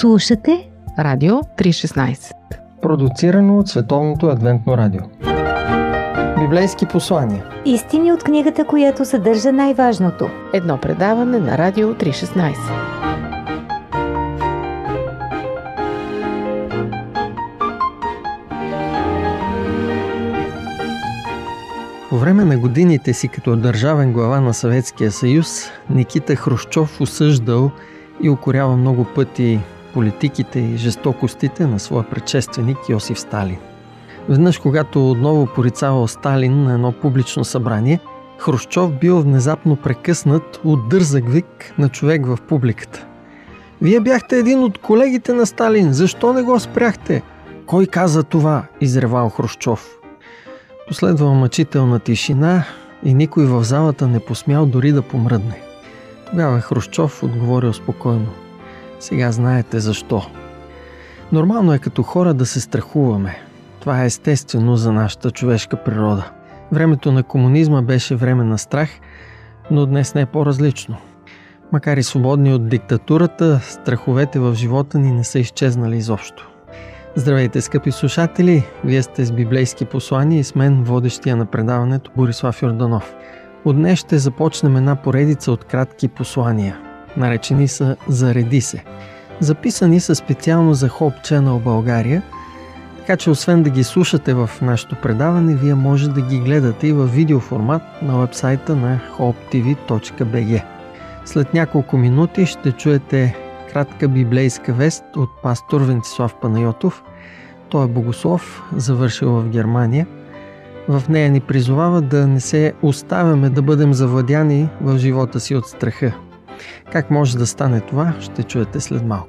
Слушате Радио 316 Продуцирано от Световното адвентно радио. Библейски послания. Истини от книгата, която съдържа най-важното. Едно предаване на Радио 316 По време на годините си като държавен глава на Съветския съюз, Никита Хрущов осъждал и укорява много пъти политиките и жестокостите на своя предшественик Йосиф Сталин. Веднъж, когато отново порицавал Сталин на едно публично събрание, Хрущов бил внезапно прекъснат от дързък вик на човек в публиката. Вие бяхте един от колегите на Сталин, защо не го спряхте? Кой каза това? изревал Хрущов. Последва мъчителна тишина и никой в залата не посмял дори да помръдне. Тогава Хрущов отговорил спокойно. Сега знаете защо. Нормално е като хора да се страхуваме. Това е естествено за нашата човешка природа. Времето на комунизма беше време на страх, но днес не е по-различно. Макар и свободни от диктатурата, страховете в живота ни не са изчезнали изобщо. Здравейте, скъпи слушатели! Вие сте с библейски послания и с мен, водещия на предаването Борислав Йорданов. От днес ще започнем една поредица от кратки послания. Наречени са Зареди се. Записани са специално за Hope Channel България, така че освен да ги слушате в нашето предаване, вие може да ги гледате и в видеоформат на вебсайта на hopetv.bg. След няколко минути ще чуете кратка библейска вест от пастор Вентислав Панайотов. Той е богослов, завършил в Германия. В нея ни призовава да не се оставяме да бъдем завладяни в живота си от страха. Как може да стане това, ще чуете след малко.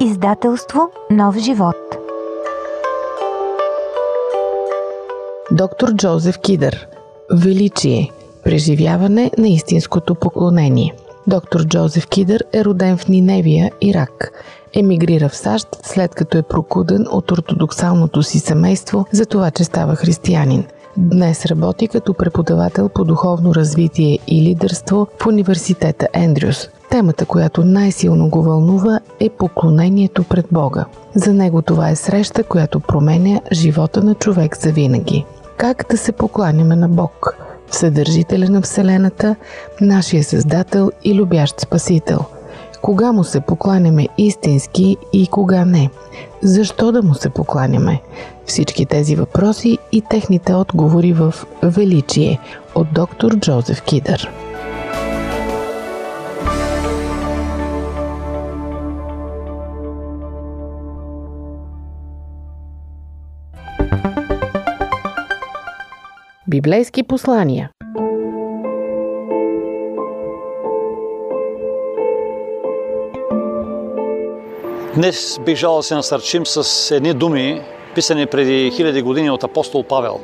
Издателство Нов живот Доктор Джозеф Кидър. Величие Преживяване на истинското поклонение Доктор Джозеф Кидър е роден в Ниневия, Ирак. Емигрира в САЩ, след като е прокуден от ортодоксалното си семейство за това, че става християнин. Днес работи като преподавател по духовно развитие и лидерство в университета Ендрюс. Темата, която най-силно го вълнува е поклонението пред Бога. За него това е среща, която променя живота на човек за винаги. Как да се покланяме на Бог? Вседържителя на Вселената, нашия Създател и любящ Спасител. Кога му се покланяме истински и кога не? Защо да му се покланяме? Всички тези въпроси и техните отговори в Величие от доктор Джозеф Кидър. Библейски послания Днес бих жал да се насърчим с едни думи, писани преди хиляди години от апостол Павел.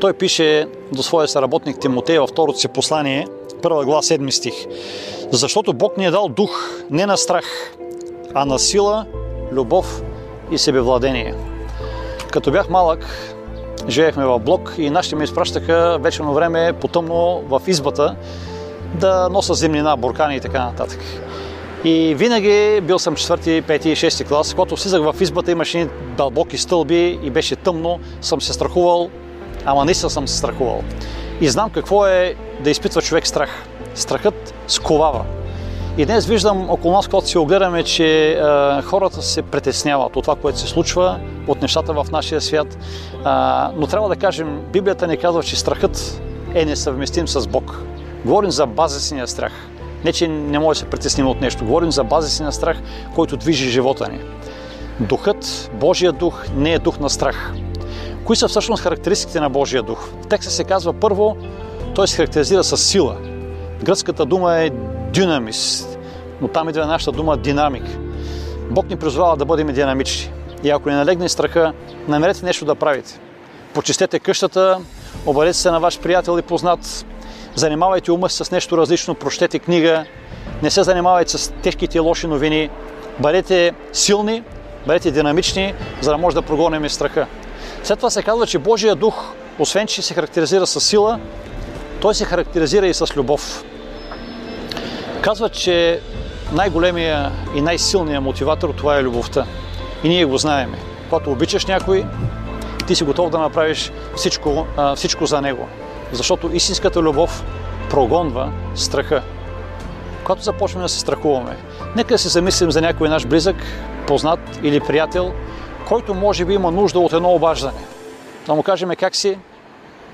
Той пише до своя съработник Тимотей във второто си послание, първа глава, седми стих. Защото Бог ни е дал дух не на страх, а на сила, любов и себевладение. Като бях малък, живеехме в блок и нашите ми изпращаха вечерно време потъмно в избата да носа земнина, буркани и така нататък. И винаги бил съм четвърти, пети и шести клас, когато слизах в избата, имаше дълбоки стълби и беше тъмно, съм се страхувал, ама наистина съм се страхувал. И знам какво е да изпитва човек страх. Страхът сковава. И днес виждам около нас, когато се огледаме, че е, хората се притесняват от това, което се случва, от нещата в нашия свят. Е, но трябва да кажем, Библията ни казва, че страхът е несъвместим с Бог. Говорим за базисния страх. Не, че не може да се притесним от нещо. Говорим за базисния страх, който движи живота ни. Духът, Божия дух, не е дух на страх. Кои са всъщност характеристиките на Божия дух? В текста се казва първо, той се характеризира с сила. Гръцката дума е динамис, но там идва нашата дума динамик. Бог ни призвава да бъдем динамични. И ако ни налегне страха, намерете нещо да правите. Почистете къщата, обадете се на ваш приятел и познат, занимавайте ума с нещо различно, прочетете книга, не се занимавайте с тежките и лоши новини, бъдете силни, бъдете динамични, за да може да прогоним страха. След това се казва, че Божия дух, освен че се характеризира с сила, той се характеризира и с любов. Казва, че най-големия и най-силният мотиватор това е любовта. И ние го знаеме. Когато обичаш някой, ти си готов да направиш всичко, всичко за него. Защото истинската любов прогонва страха. Когато започваме да се страхуваме, нека да се замислим за някой наш близък, познат или приятел, който може би има нужда от едно обаждане. Да му кажем как си,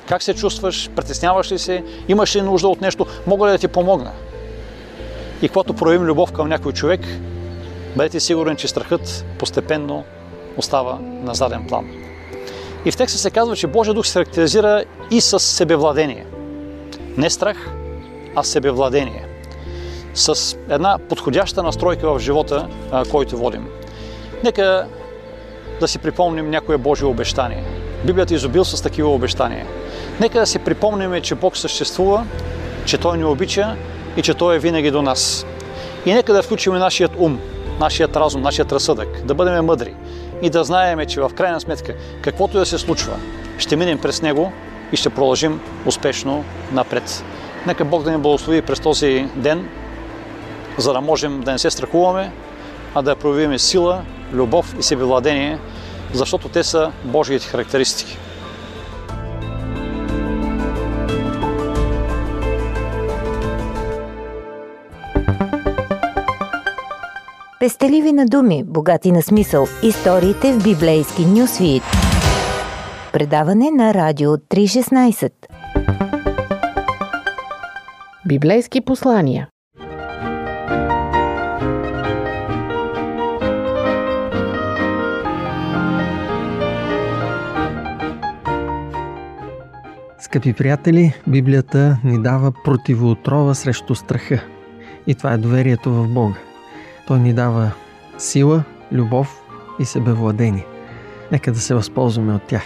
как се чувстваш, притесняваш ли се, имаш ли нужда от нещо, мога ли да ти помогна. И когато проявим любов към някой човек, бъдете сигурни, че страхът постепенно остава на заден план. И в текста се казва, че Божия дух се характеризира и с себевладение. Не страх, а себевладение. С една подходяща настройка в живота, който водим. Нека да си припомним някое Божие обещание. Библията изобил с такива обещания. Нека да си припомним, че Бог съществува, че Той ни обича и че Той е винаги до нас. И нека да включим нашият ум, нашият разум, нашият разсъдък, да бъдем мъдри и да знаем, че в крайна сметка, каквото да се случва, ще минем през него и ще продължим успешно напред. Нека Бог да ни благослови през този ден, за да можем да не се страхуваме, а да проявим сила, любов и себевладение, защото те са Божиите характеристики. Пестеливи на думи, богати на смисъл. Историите в библейски нюсвит. Предаване на Радио 316. Библейски послания. Скъпи приятели, Библията ни дава противоотрова срещу страха. И това е доверието в Бога. Той ни дава сила, любов и себевладение. Нека да се възползваме от тях.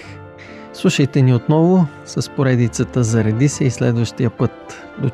Слушайте ни отново с поредицата Зареди се и следващия път. До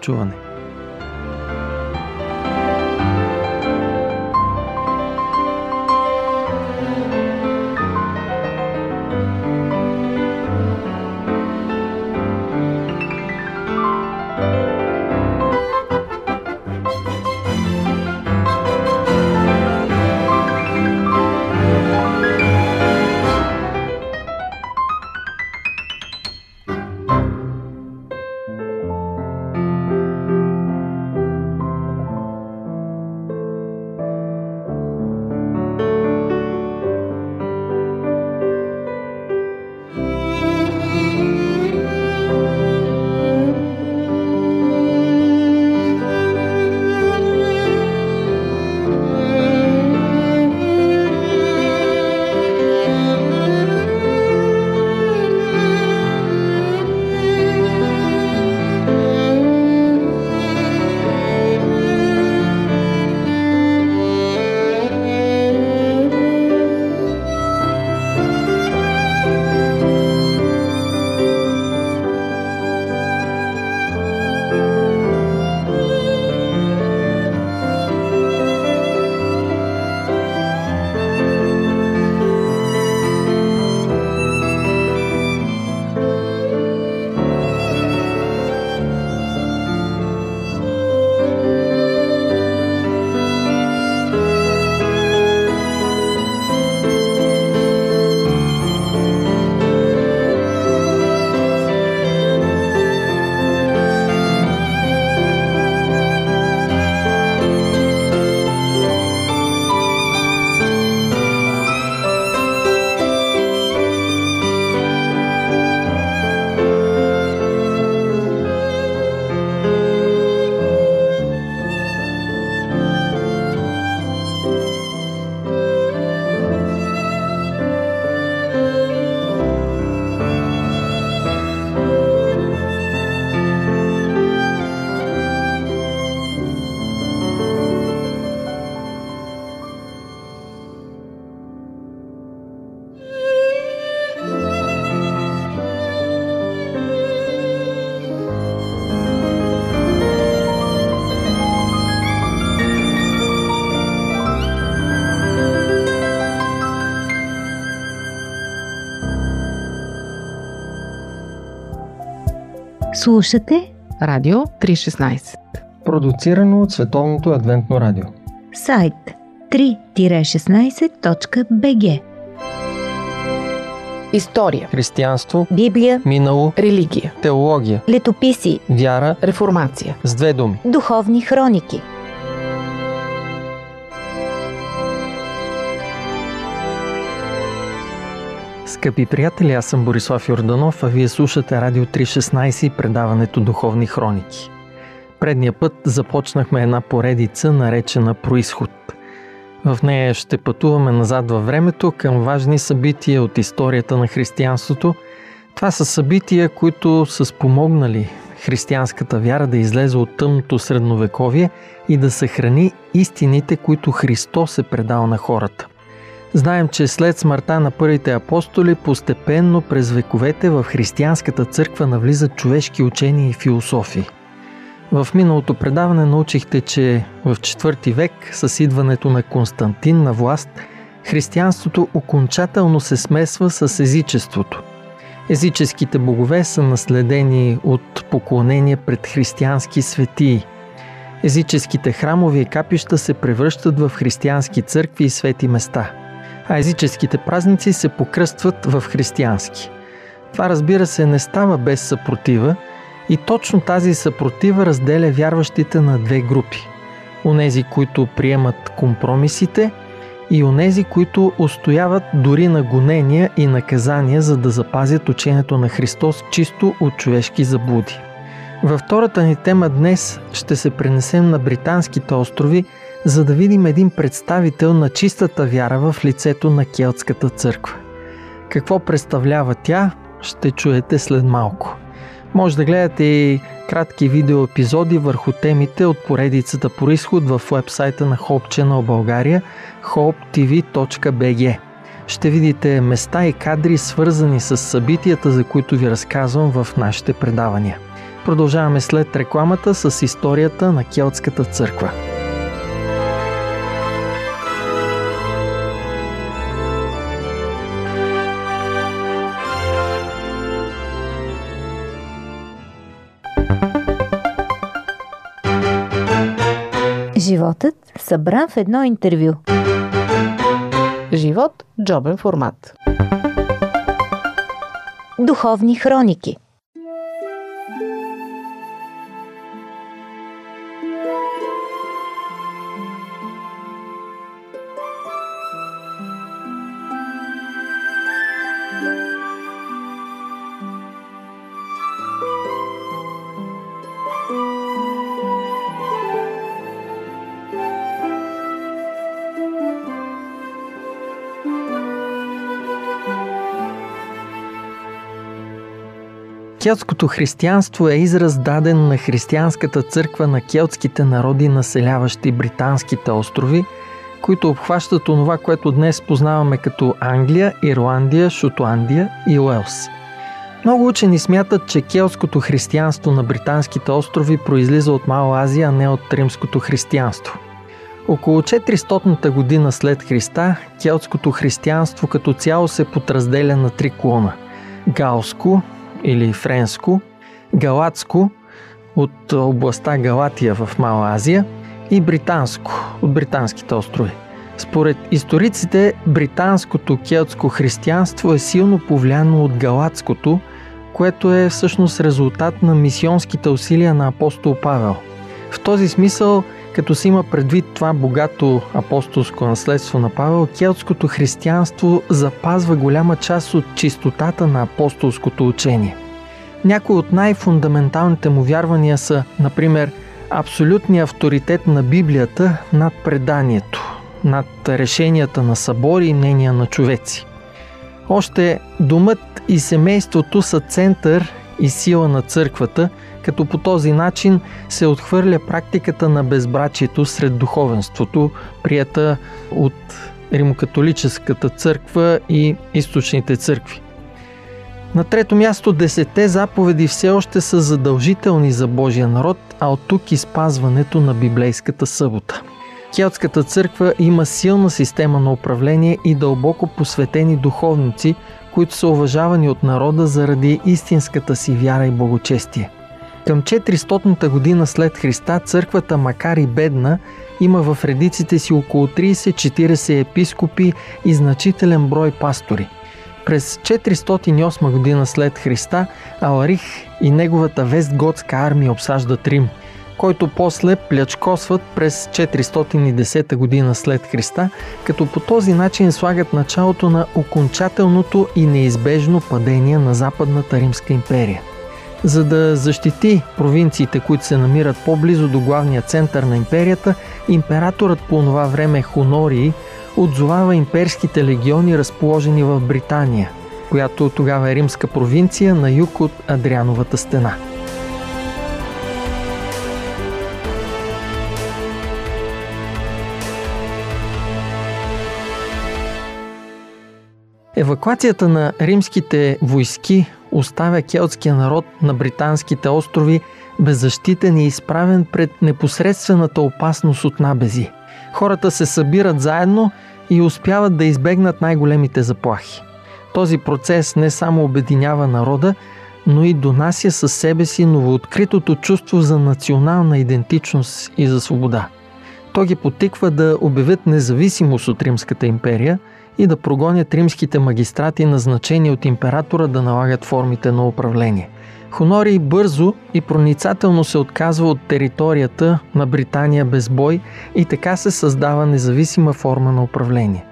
Слушате Радио 316 Продуцирано от Световното адвентно радио. сайт 3-16.bg История, Християнство, Библия, минало, религия, теология, летописи, вяра. Реформация. с две думи. духовни хроники. Скъпи приятели, аз съм Борислав Йорданов, а вие слушате Радио 316 и предаването Духовни хроники. Предния път започнахме една поредица, наречена Происход. В нея ще пътуваме назад във времето към важни събития от историята на християнството. Това са събития, които са спомогнали християнската вяра да излезе от тъмното средновековие и да съхрани истините, които Христос е предал на хората. Знаем, че след смъртта на първите апостоли, постепенно през вековете в християнската църква навлизат човешки учения и философии. В миналото предаване научихте, че в IV век с идването на Константин на власт, християнството окончателно се смесва с езичеството. Езическите богове са наследени от поклонение пред християнски светии. Езическите храмови и капища се превръщат в християнски църкви и свети места – а езическите празници се покръстват в християнски. Това разбира се не става без съпротива и точно тази съпротива разделя вярващите на две групи. Онези, които приемат компромисите и онези, които устояват дори на гонения и наказания, за да запазят учението на Христос чисто от човешки заблуди. Във втората ни тема днес ще се пренесем на британските острови – за да видим един представител на чистата вяра в лицето на Келтската църква. Какво представлява тя, ще чуете след малко. Може да гледате и кратки видеоепизоди върху темите от поредицата по изход в вебсайта на Hope Channel България hopetv.bg. Ще видите места и кадри свързани с събитията, за които ви разказвам в нашите предавания. Продължаваме след рекламата с историята на Келтската църква. Животът събран в едно интервю. Живот – джобен формат. Духовни хроники. Келтското християнство е израз даден на християнската църква на келтските народи, населяващи британските острови, които обхващат онова, което днес познаваме като Англия, Ирландия, Шотландия и Уелс. Много учени смятат, че келтското християнство на британските острови произлиза от Мала Азия, а не от римското християнство. Около 400-та година след Христа, келтското християнство като цяло се подразделя на три клона – галско, или френско, галатско от областта Галатия в Мала Азия и британско от британските острови. Според историците, британското келтско християнство е силно повлияно от галатското, което е всъщност резултат на мисионските усилия на апостол Павел. В този смисъл, като се има предвид това богато апостолско наследство на Павел, келтското християнство запазва голяма част от чистотата на апостолското учение. Някои от най-фундаменталните му вярвания са, например, абсолютния авторитет на Библията над преданието, над решенията на събори и мнения на човеци. Още домът и семейството са център и сила на църквата, като по този начин се отхвърля практиката на безбрачието сред духовенството, прията от Римокатолическата църква и източните църкви. На трето място, десете заповеди все още са задължителни за Божия народ, а от тук и спазването на библейската събота. Келтската църква има силна система на управление и дълбоко посветени духовници, които са уважавани от народа заради истинската си вяра и благочестие. Към 400-та година след Христа църквата, макар и бедна, има в редиците си около 30-40 епископи и значителен брой пастори. През 408 година след Христа Аларих и неговата вестготска армия обсаждат Рим, който после плячкосват през 410 година след Христа, като по този начин слагат началото на окончателното и неизбежно падение на Западната Римска империя. За да защити провинциите, които се намират по-близо до главния център на империята, императорът по това време Хонории отзовава имперските легиони, разположени в Британия, която тогава е римска провинция на юг от Адриановата стена. Евакуацията на римските войски оставя келтския народ на британските острови беззащитен и изправен пред непосредствената опасност от набези. Хората се събират заедно и успяват да избегнат най-големите заплахи. Този процес не само обединява народа, но и донася със себе си новооткритото чувство за национална идентичност и за свобода. То ги потиква да обявят независимост от Римската империя – и да прогонят римските магистрати, назначени от императора да налагат формите на управление. Хонорий бързо и проницателно се отказва от територията на Британия без бой и така се създава независима форма на управление.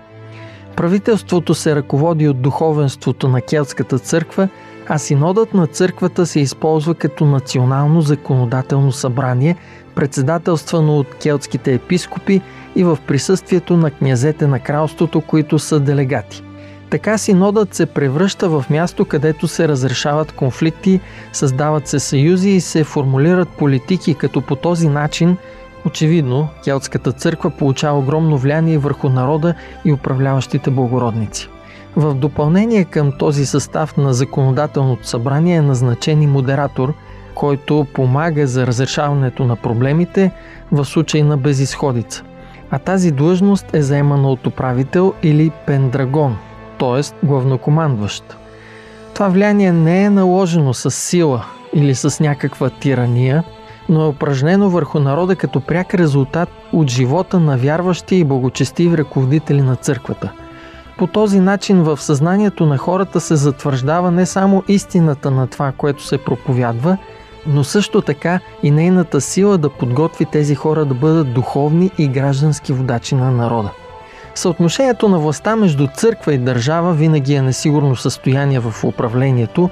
Правителството се ръководи от духовенството на Келтската църква, а синодът на църквата се използва като национално законодателно събрание, председателствано от келтските епископи и в присъствието на князете на кралството, които са делегати. Така синодът се превръща в място, където се разрешават конфликти, създават се съюзи и се формулират политики, като по този начин Очевидно, Келтската църква получава огромно влияние върху народа и управляващите благородници. В допълнение към този състав на законодателното събрание е назначен и модератор, който помага за разрешаването на проблемите в случай на безисходица а тази длъжност е заемана от управител или пендрагон, т.е. главнокомандващ. Това влияние не е наложено с сила или с някаква тирания, но е упражнено върху народа като пряк резултат от живота на вярващи и благочестиви ръководители на църквата. По този начин в съзнанието на хората се затвърждава не само истината на това, което се проповядва – но също така и нейната сила да подготви тези хора да бъдат духовни и граждански водачи на народа. Съотношението на властта между църква и държава винаги е несигурно състояние в управлението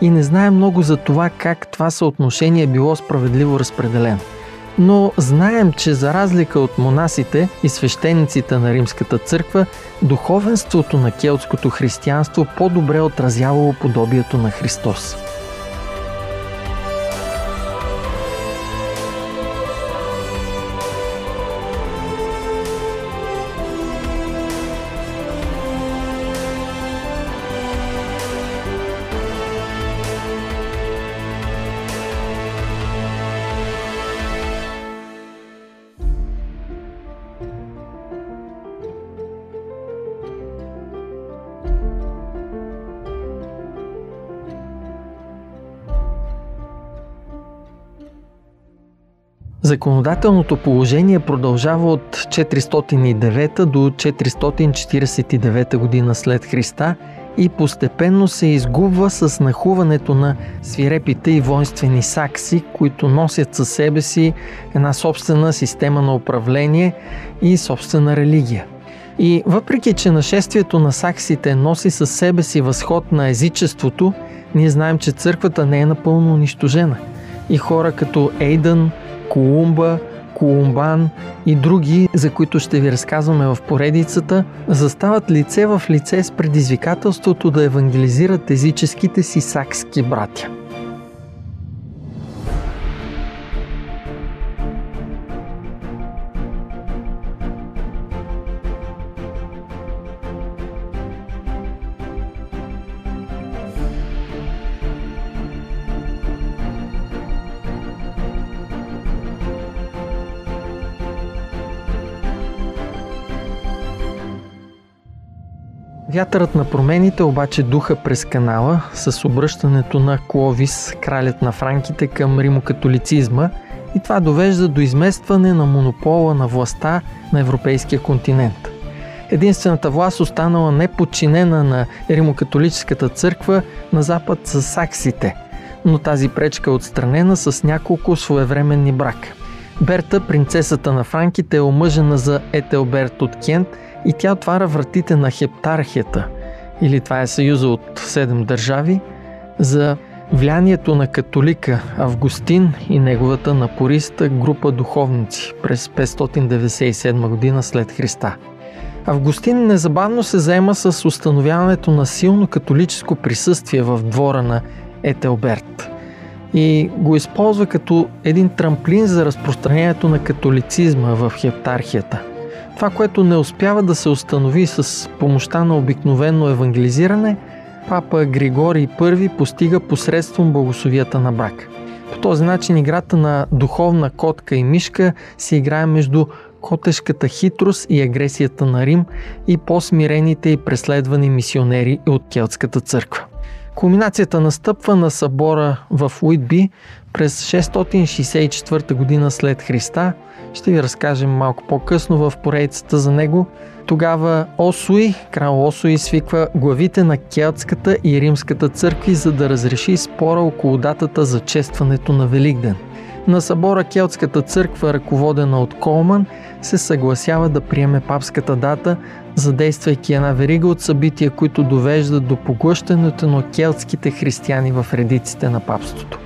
и не знае много за това как това съотношение е било справедливо разпределено. Но знаем, че за разлика от монасите и свещениците на Римската църква, духовенството на келтското християнство по-добре отразявало подобието на Христос. Законодателното положение продължава от 409 до 449 година след Христа и постепенно се изгубва с нахуването на свирепите и воинствени сакси, които носят със себе си една собствена система на управление и собствена религия. И въпреки, че нашествието на саксите носи със себе си възход на езичеството, ние знаем, че църквата не е напълно унищожена. И хора като Ейдън, Колумба, Колумбан и други, за които ще ви разказваме в поредицата, застават лице в лице с предизвикателството да евангелизират езическите си сакски братя. Вятърът на промените обаче духа през канала с обръщането на Кловис, кралят на франките към римокатолицизма и това довежда до изместване на монопола на властта на европейския континент. Единствената власт останала неподчинена на римокатолическата църква на запад с саксите, но тази пречка е отстранена с няколко своевременни брака. Берта, принцесата на франките, е омъжена за Етелберт от Кент – и тя отваря вратите на хептархията, или това е съюза от седем държави, за влиянието на католика Августин и неговата напориста група духовници през 597 година след Христа. Августин незабавно се заема с установяването на силно католическо присъствие в двора на Етелберт и го използва като един трамплин за разпространението на католицизма в хептархията – това, което не успява да се установи с помощта на обикновено евангелизиране, папа Григорий I постига посредством благословията на брак. По този начин играта на духовна котка и мишка се играе между котешката хитрост и агресията на Рим и по-смирените и преследвани мисионери от Келтската църква. Кулминацията настъпва на събора в Уитби през 664 година след Христа – ще ви разкажем малко по-късно в поредицата за него. Тогава Осуи, крал Осуи, свиква главите на Келтската и Римската църкви, за да разреши спора около датата за честването на Великден. На събора Келтската църква, ръководена от Колман, се съгласява да приеме папската дата, задействайки една верига от събития, които довеждат до поглъщането на келтските християни в редиците на папството.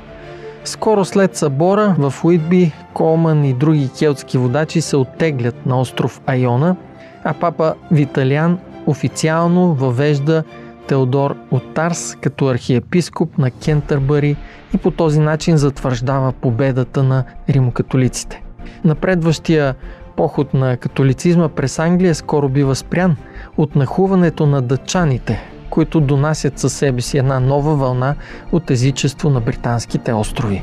Скоро след събора в Уитби, Колман и други келтски водачи се оттеглят на остров Айона, а папа Виталиан официално въвежда Теодор от Тарс като архиепископ на Кентърбъри и по този начин затвърждава победата на римокатолиците. Напредващия поход на католицизма през Англия скоро бива спрян от нахуването на дъчаните, които донасят със себе си една нова вълна от езичество на британските острови.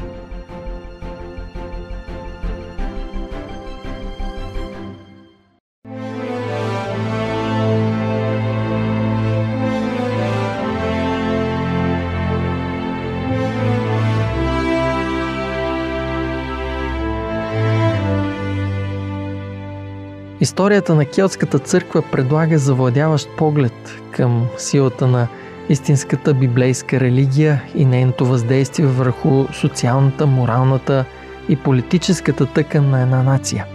Историята на Келтската църква предлага завладяващ поглед към силата на истинската библейска религия и нейното въздействие върху социалната, моралната и политическата тъкан на една нация.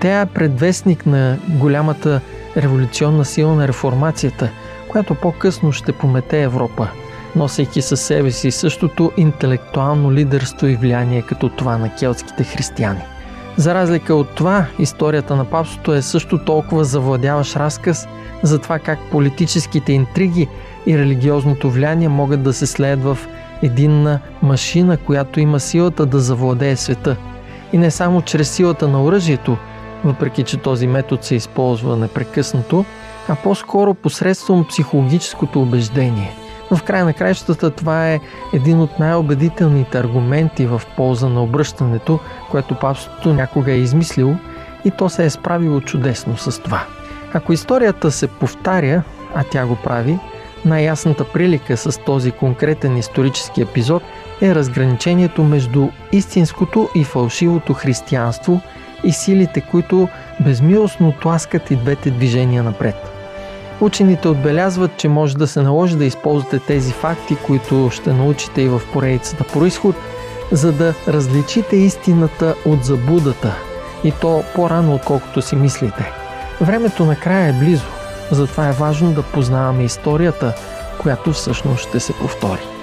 Тя е предвестник на голямата революционна сила на реформацията, която по-късно ще помете Европа, носейки със себе си същото интелектуално лидерство и влияние като това на келтските християни. За разлика от това, историята на папството е също толкова завладяващ разказ за това как политическите интриги и религиозното влияние могат да се слеят в единна машина, която има силата да завладее света. И не само чрез силата на оръжието, въпреки че този метод се използва непрекъснато, а по-скоро посредством психологическото убеждение – в края на краищата това е един от най-убедителните аргументи в полза на обръщането, което папството някога е измислило и то се е справило чудесно с това. Ако историята се повтаря, а тя го прави, най-ясната прилика с този конкретен исторически епизод е разграничението между истинското и фалшивото християнство и силите, които безмилостно тласкат и двете движения напред. Учените отбелязват, че може да се наложи да използвате тези факти, които ще научите и в поредицата происход, за да различите истината от заблудата и то по-рано, отколкото си мислите. Времето накрая е близо, затова е важно да познаваме историята, която всъщност ще се повтори.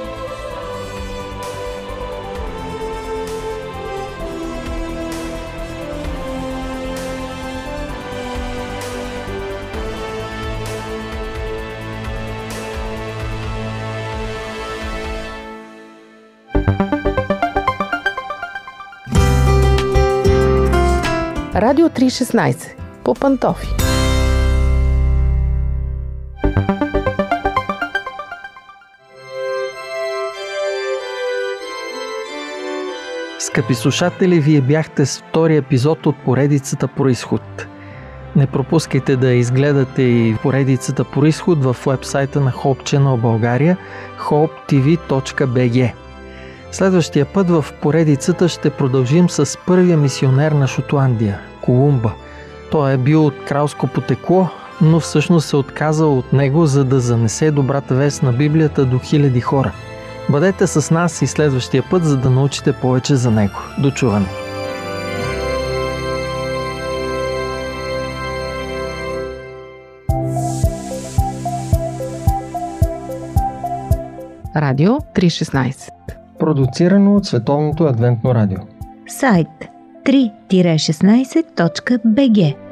Радио 316 по пантофи. Скъпи слушатели, вие бяхте с втори епизод от поредицата Происход. Не пропускайте да изгледате и поредицата по изход в вебсайта на Hope Channel България hopetv.bg. Следващия път в поредицата ще продължим с първия мисионер на Шотландия – Колумба. Той е бил от кралско потекло, но всъщност се отказал от него, за да занесе добрата вест на Библията до хиляди хора. Бъдете с нас и следващия път, за да научите повече за него. До чуване! Радио 316 Продуцирано от Световното адвентно радио. Сайт 3-16.bg